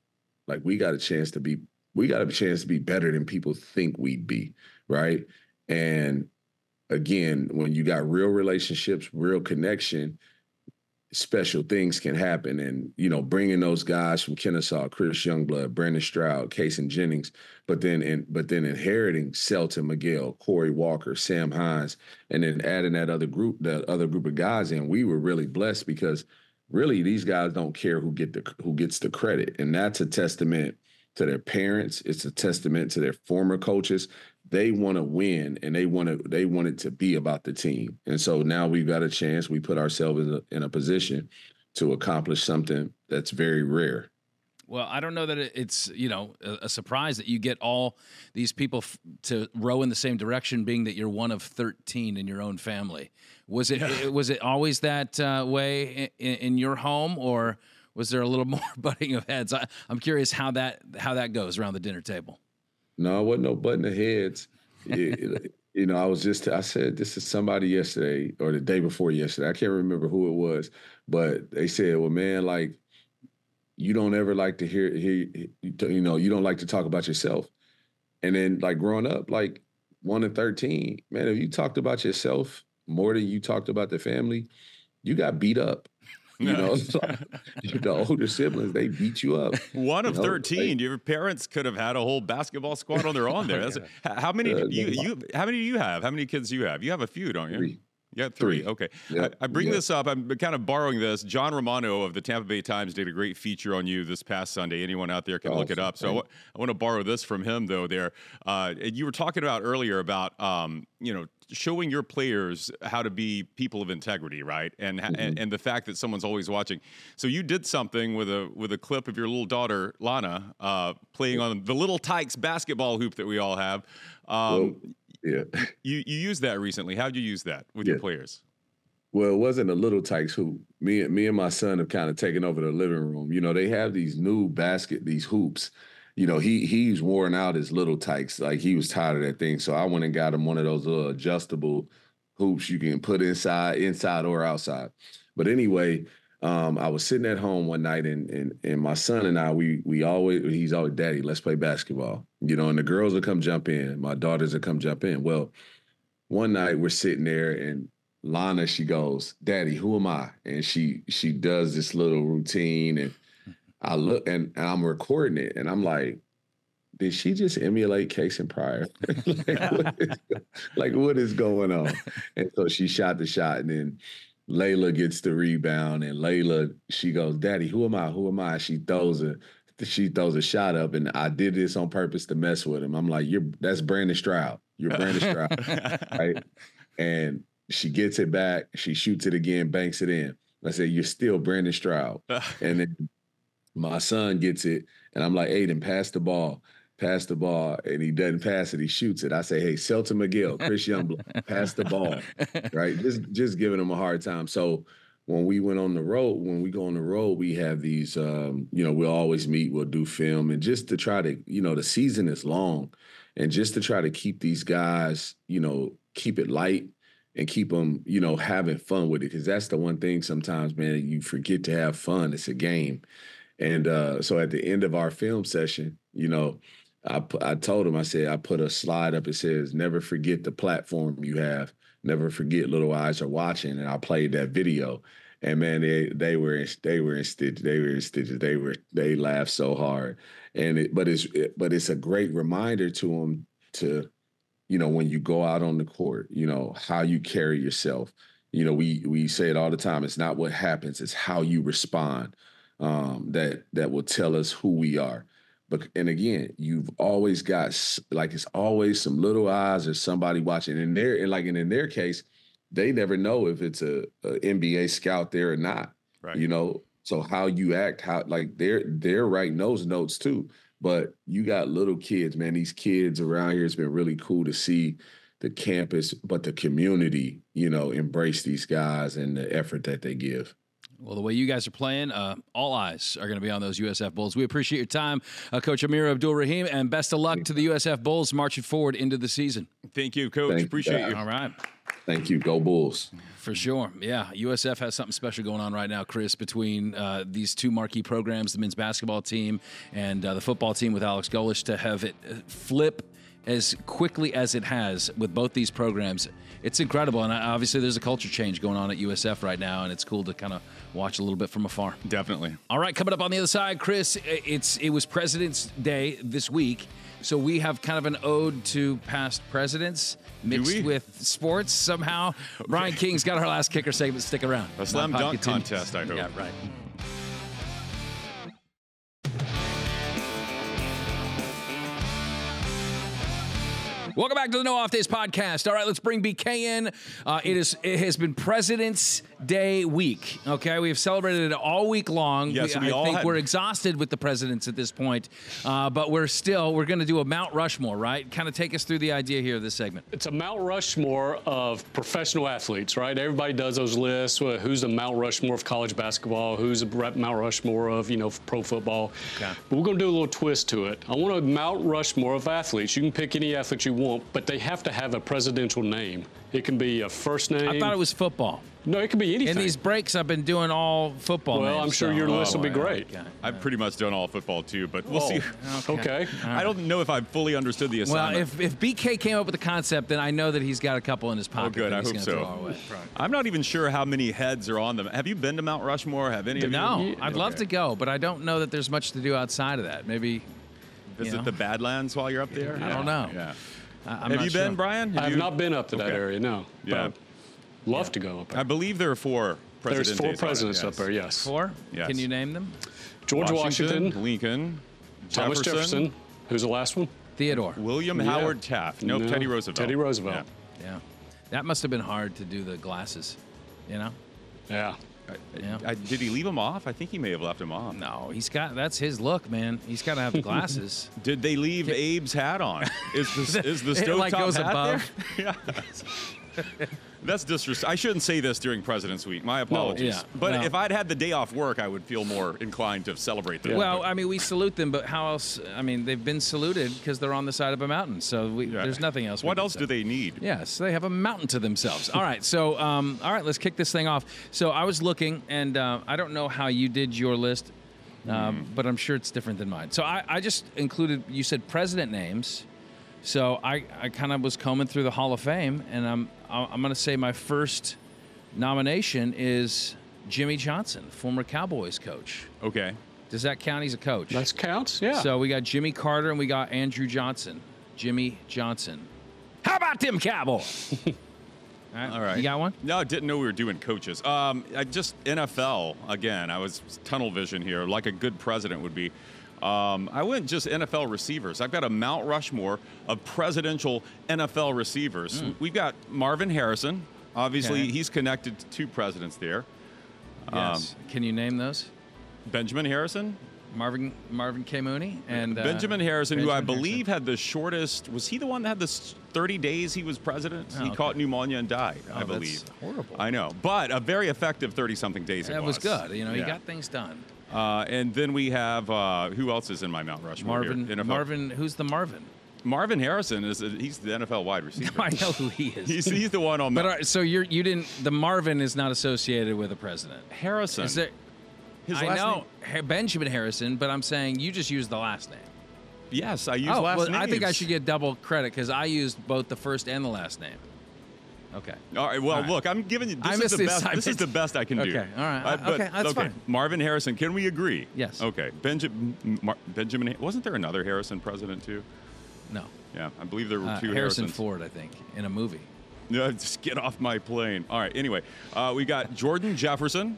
like we got a chance to be we got a chance to be better than people think we'd be, right? And again, when you got real relationships, real connection, special things can happen. And, you know, bringing those guys from Kennesaw, Chris Youngblood, Brandon Stroud, Kason Jennings, but then in, but then inheriting Selton Miguel, Corey Walker, Sam Hines, and then adding that other group, that other group of guys in, we were really blessed because really these guys don't care who get the who gets the credit. And that's a testament to their parents. It's a testament to their former coaches. They want to win and they want to they want it to be about the team. And so now we've got a chance. We put ourselves in a, in a position to accomplish something that's very rare. Well, I don't know that it's you know a, surprise that you get all these people f- to row in the same direction, being that you're one of 13 in your own family. Was it, yeah. it was it always that uh, way in, in, your home, or was there a little more butting of heads? I, am curious how that how that goes around the dinner table. No, it wasn't no butting of heads. it, you know, I was just I said this is somebody yesterday or the day before yesterday. I can't remember who it was, but they said, "Well, man, like you don't ever like to hear, hear you know, you don't like to talk about yourself." And then, like growing up, like one and thirteen, man, if you talked about yourself more than you talked about the family, you got beat up. You know, the older siblings they beat you up. One of you know, thirteen. Like, your parents could have had a whole basketball squad on their own. There. That's, how many uh, you you how many do you have? How many kids do you have? You have a few, don't you? Three. Yeah, three. three. Okay. Yep. I, I, bring yep. this up. I'm kind of borrowing this. John Romano of the Tampa Bay Times did a great feature on you this past Sunday. Anyone out there can awesome. look it up. So I, w- I want to borrow this from him, though. There, uh, you were talking about earlier about um, you know showing your players how to be people of integrity, right? And, mm-hmm. and and the fact that someone's always watching. So you did something with a with a clip of your little daughter Lana uh, playing on the Little Tikes basketball hoop that we all have. Um, well, yeah. You you used that recently. How'd you use that with yeah. your players? Well, it wasn't a Little Tikes hoop. Me me and my son have kind of taken over the living room. You know, they have these new basket, these hoops. You know, he he's worn out his Little Tikes. Like he was tired of that thing. So I went and got him one of those little adjustable hoops you can put inside, inside or outside. But anyway, um, I was sitting at home one night and and and my son and I we we always he's always daddy let's play basketball you know and the girls will come jump in my daughters will come jump in well one night we're sitting there and Lana she goes daddy who am I and she she does this little routine and I look and, and I'm recording it and I'm like did she just emulate Kasean Pryor? like, what is, like, what is going on? And so she shot the shot, and then Layla gets the rebound, and Layla she goes, "Daddy, who am I? Who am I?" She throws a she throws a shot up, and I did this on purpose to mess with him. I'm like, "You're that's Brandon Stroud. You're Brandon Stroud, right?" And she gets it back. She shoots it again, banks it in. I say, "You're still Brandon Stroud." and then my son gets it, and I'm like, "Aiden, pass the ball." pass the ball, and he doesn't pass it, he shoots it. I say, hey, Selton Miguel, Chris Youngblood, pass the ball, right? Just just giving him a hard time. So when we went on the road, when we go on the road, we have these, um, you know, we'll always meet, we'll do film, and just to try to, you know, the season is long, and just to try to keep these guys, you know, keep it light and keep them, you know, having fun with it, because that's the one thing sometimes, man, you forget to have fun. It's a game, and uh, so at the end of our film session, you know I, I told him, I said, I put a slide up. It says, never forget the platform you have. Never forget little eyes are watching. And I played that video. And man, they they were in, they were in stitches. They were in stitches. They were they laughed so hard. And it, but it's it, but it's a great reminder to them to, you know, when you go out on the court, you know how you carry yourself. You know, we we say it all the time. It's not what happens; it's how you respond. Um, that that will tell us who we are. But and again, you've always got like it's always some little eyes or somebody watching. And their and like and in their case, they never know if it's a, a NBA scout there or not. Right. You know, so how you act, how like they're they're writing those notes too. But you got little kids, man. These kids around here, it's been really cool to see the campus, but the community, you know, embrace these guys and the effort that they give. Well, the way you guys are playing, uh, all eyes are going to be on those USF Bulls. We appreciate your time, uh, Coach Amir Abdur-Rahim, and best of luck to the USF Bulls marching forward into the season. Thank you, Coach. Thank Appreciate guys. you. All right. Thank you. Go Bulls. For sure. Yeah. USF has something special going on right now, Chris, between uh, these two marquee programs, the men's basketball team and uh, the football team with Alex Golesh, to have it uh, flip as quickly as it has with both these programs. It's incredible. And obviously, there's a culture change going on at USF right now, and it's cool to kind of watch a little bit from afar. Definitely. All right, coming up on the other side, Chris. It's it was President's Day this week, so we have kind of an ode to past presidents mixed with sports somehow. Brian King's got our last kicker segment. Stick around. A slam dunk continues. contest, I hope. Yeah, right. Welcome back to the No Off Days podcast. All right, let's bring BK in. Uh, it is it has been President's Day week. Okay, we have celebrated it all week long. Yes, we I all think had- we're exhausted with the presidents at this point, uh, but we're still we're going to do a Mount Rushmore, right? Kind of take us through the idea here of this segment. It's a Mount Rushmore of professional athletes, right? Everybody does those lists. Who's the Mount Rushmore of college basketball? Who's the Mount Rushmore of you know pro football? Okay. But we're going to do a little twist to it. I want a Mount Rushmore of athletes. You can pick any athlete you want, but they have to have a presidential name. It can be a first name. I thought it was football. no. It can be anything. In these breaks, I've been doing all football. Well, names, I'm sure so- your list will be Oh, great. okay. I've pretty much done all football too, but we'll Oh, see. Okay. I don't know if I fully understood the Well, assignment. if, if BK came up with the concept, then I know that he's got a couple in his pocket. oh, pocket. good. I he's hope gonna so. throw our way. I'm not even sure how many heads are on them. Have you been to Mount Rushmore? Have any of No, you? No, I'd love to go, but I don't know that there's much to do outside of that. Maybe Visit know. the Badlands while you're up there. I don't know. Yeah. I, I'm have not you sure. been, Brian? I have you- not been up to that Okay. area. No. Yeah. But I'd love to go up there. I believe there are four. presidents. There's president four days on presidents yes. up there. Yes. Four? Yes. Can you name them? George Washington, Lincoln, Thomas Jefferson. Who's the last one? Theodore. William Yeah. Howard Taft. Nope, No, Teddy Roosevelt. Teddy Roosevelt. Yeah. That must have been hard to do the glasses. You know? Yeah. Yeah. I, did he leave him off? I think he may have left him off. No, he's got that's his look, man. He's got to have the glasses. Did they leave Abe's hat on? Is the, is the stovetop like, goes hat above. there? yeah. That's disrespect. I shouldn't say this during President's Week. My apologies. yeah, but no. if I'd had the day off work, I would feel more inclined to celebrate them. Well, I mean, we salute them, but how else? I mean, they've been saluted because they're on the side of a mountain. So we, Yeah. there's nothing else. What else do they need? Yes, they have a mountain to themselves. All right, so um, all right, let's kick this thing off. So I was looking, and uh, I don't know how you did your list, um, but I'm sure it's different than mine. So I, I just included. You said president names, so I, I kind of was combing through the Hall of Fame, and I'm I'm going to say my first nomination is Jimmy Johnson, former Cowboys coach. Okay. Does that count? He's a coach. That counts. Yeah. So we got Jimmy Carter and we got Andrew Johnson. Jimmy Johnson. How about them Cowboys? All right. All right. You got one? No, I didn't know we were doing coaches. Um, I just NFL again. I was tunnel vision here, like a good president would be. Um, I went just NFL receivers. I've got a Mount Rushmore of presidential NFL receivers. We've got Marvin Harrison. Obviously. Okay. he's connected to two presidents there. Yes. Can you name those? Benjamin Harrison, Marvin Marvin K. Mooney and uh, Benjamin Harrison, who I Benjamin believe had the shortest. Was he the one that had the 30 days he was president? Oh, he okay. caught pneumonia and died, Oh, I that's believe. horrible. I know, but a very effective 30 something days. it That was good. You know, he got things done. Uh, and then we have uh, who else is in my Mount Rushmore? Marvin here? NFL. Marvin. Who's the Marvin? Marvin Harrison is a, he's the NFL wide receiver. I know who he is. he's, he's the one on but Mount all right, so you're you didn't the Marvin is not associated with a president. Harrison. Is there? His I last know name- Benjamin Harrison, but I'm saying you just used the last name. Yes, I use oh, last well, names. I think I should get double credit because I used both the first and the last name. Okay. All right. Well, All right. look, I'm giving you. This is the best. This is the best I can do. Okay, all right. Uh, but- Okay, that's fine. Marvin Harrison. Can we agree? Yes. Okay. Benjamin. Mar- Benjamin. Wasn't there another Harrison president too? No. Yeah, I believe there were Uh, two Harrison Harrisons. Ford, I think, in a movie. No, just get off my plane. All right. Anyway, uh, we got Jordan Jefferson.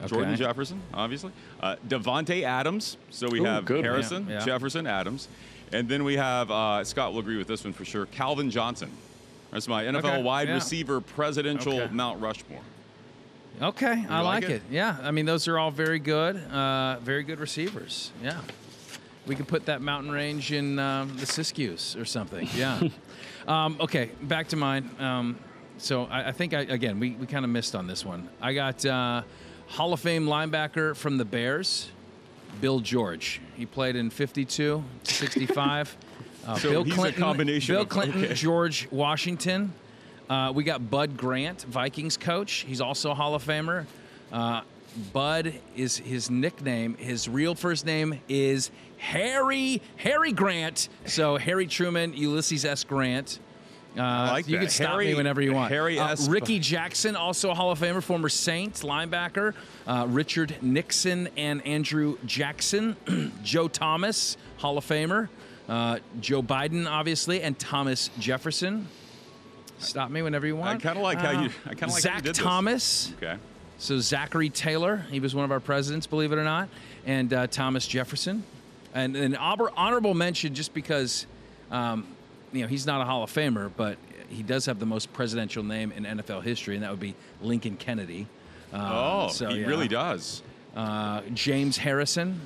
Okay. Jordan Jefferson, obviously. Uh, Davante Adams. So we Ooh, have. Harrison, Yeah, yeah. Jefferson, Adams, and then we have uh, Scott will agree with this one for sure. Calvin Johnson. That's my NFL Okay, wide yeah. receiver presidential Okay. Mount Rushmore. Okay, I like like it? it? Yeah, I mean those are all very good, uh, very good receivers. Yeah. We could put that mountain range in um, the Siskiyous or something. Yeah. um, okay, back to mine. Um, so I, I think I again we, we kind of missed on this one. I got uh, Hall of Fame linebacker from the Bears, Bill George. He played in 52, 65. Uh, So Bill Clinton, combination Bill of- Clinton, okay. George Washington. Uh, we got Bud Grant, Vikings coach. He's also a Hall of Famer. Uh, Bud is his nickname. His real first name is Harry Harry Grant. So Harry Truman, Ulysses S. Grant. Uh, like you that. can stop Harry- me whenever you want. Harry Uh, S. Rickey Jackson, also a Hall of Famer, former Saint linebacker. Uh, Richard Nixon and Andrew Jackson. Joe Thomas, Hall of Famer. Uh, Joe Biden, obviously, and Thomas Jefferson. Stop me whenever you want. I kinda like how you- Uh, I kinda like how you Zach did this. Thomas. Okay. So Zachary Taylor, he was one of our presidents, believe it or not, and uh, Thomas Jefferson, and an honorable mention just because, um, you know, he's not a Hall of Famer, but he does have the most presidential name in NFL history, and that would be Lincoln Kennedy. Uh, Oh, so, he yeah. really does. Uh, James Harrison,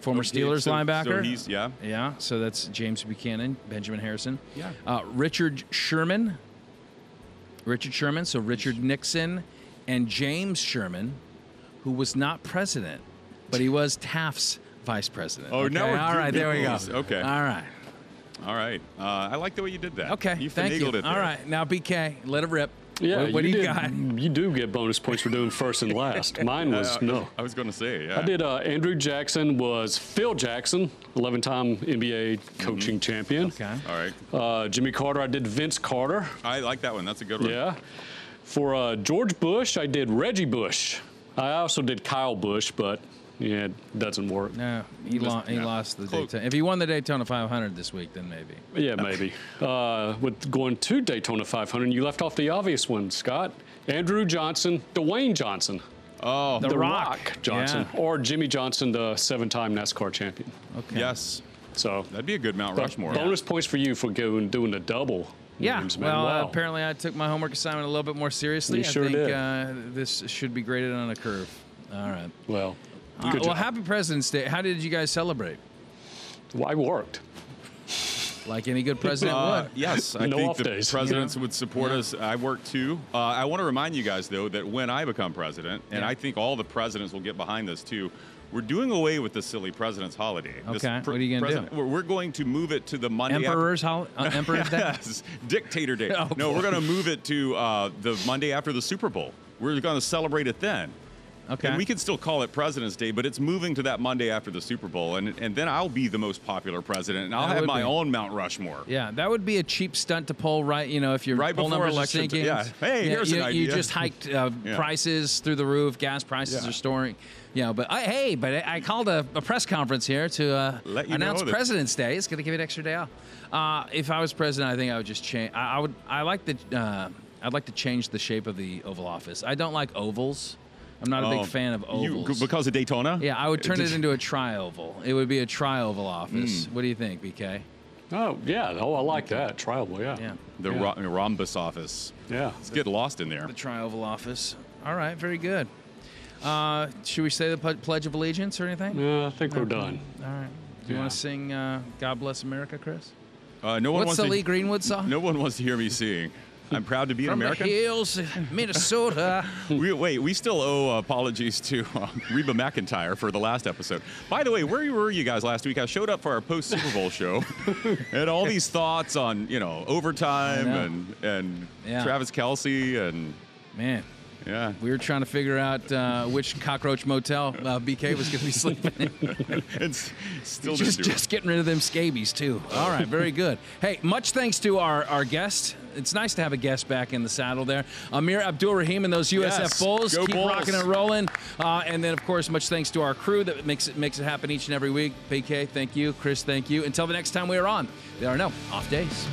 former Okay, Steelers so- linebacker. so he's- yeah. yeah. So that's James Buchanan, Benjamin Harrison. Yeah. Uh, Richard Sherman. Richard Sherman. So Richard Nixon and James Sherman, who was not president, but he was Taft's vice president. Oh, Okay, we're All right, there we go. Okay. All right. All right. Uh, I like the way you did that. Okay. You Thank you. finagled it there. right. Now BK, let it rip. Yeah, What, what do you did, got? You do get bonus points for doing first and last. Mine was Uh, no. I was going to say, yeah. I did. Uh, Andrew Jackson was Phil Jackson, 11-time NBA coaching champion. Okay. All right. Uh, Jimmy Carter, I did Vince Carter. I like that one. That's a good one. Yeah. For uh, George Bush, I did Reggie Bush. I also did Kyle Busch, but yeah, it doesn't work. No, he, lo- he yeah. lost the Close. Daytona. If he won the Daytona 500 this week, then maybe. Yeah, maybe. Uh, with going to Daytona 500, you left off the obvious one, Scott. Andrew Johnson, Dwayne Johnson, Oh, The The Rock. Rock, Johnson, Yeah. or Jimmy Johnson, the seven-time NASCAR champion. Okay. yes. So That'd be a good Mount Rushmore. bonus points for you for going doing a double. Yeah. names, man. well, Wow. uh, apparently I took my homework assignment a little bit more seriously. You I sure think did. Uh, this should be graded on a curve. All right. Well, Uh, good well, job. happy President's Day. How did you guys celebrate? Well, I worked. Like any good president Uh, would. yes, I No think off the days. presidents would support us. I work too. Uh, I want to remind you guys, though, that when I become president, and Yeah. I think all the presidents will get behind this too, we're doing away with the silly president's holiday. This Okay, what are you gonna do? We're, we're going to move it to the Monday. after- Emperor's hol- uh, Emperor's Day. yes, Dictator Day. Oh, no, we're going to move it to uh, the Monday after the Super Bowl. We're going to celebrate it then. Okay. And we can still call it President's Day, but it's moving to that Monday after the Super Bowl, and and then I'll be the most popular president, and I'll That have my be. own Mount Rushmore. Yeah, that would be a cheap stunt to pull right. You know, if your Right poll before numbers election are sinking. yeah. Hey, here's you, an you just hiked uh, Yeah. prices through the roof. Gas prices Yeah. are soaring. You know, but I, hey, but I, called a, a press conference here to uh, announce President's Day. It's going to give you an extra day off. Uh, if I was president, I think I would just change. I, I would. I like the. Uh, I'd like to change the shape of the Oval Office. I don't like ovals. I'm not a Oh, big fan of you- ovals. because of Daytona. yeah, I would turn Did it into a tri-oval. It would be a tri-oval office. Hmm. What do you think, BK? Oh yeah. Oh, I like that. Tribal. Yeah. Yeah. the Yeah. ro- rhombus office. Yeah. Let's get lost in there. The tri-oval office. All right, very good. Uh, should we say the pl- Pledge of Allegiance or anything? Yeah, I think we're done. All right. Do you Yeah. want to sing uh, "God Bless America," Chris? Uh, no one What's wants the to, Lee Greenwood song? No one wants to hear me sing. I'm proud to be an From American. the hills, Minnesota. We, wait, we still owe apologies to uh, Reba McEntire for the last episode. By the way, where were you guys last week? I showed up for our post Super Bowl show, and all these thoughts on you know overtime know. and and Yeah. Travis Kelce and Man, yeah. we were trying to figure out uh, which cockroach motel uh, BK was going to be sleeping in. It's still just, it. just getting rid of them scabies too. All right, very good. Hey, much thanks to our, our guest. It's nice to have a guest back in the saddle there. Amir Abdur-Rahim and those USF Yes, Bulls. Keep Bulls. rocking and rolling. Uh, and then, of course, much thanks to our crew that makes it makes it happen each and every week. BK, thank you. Chris, thank you. Until the next time we are on, there are no off days.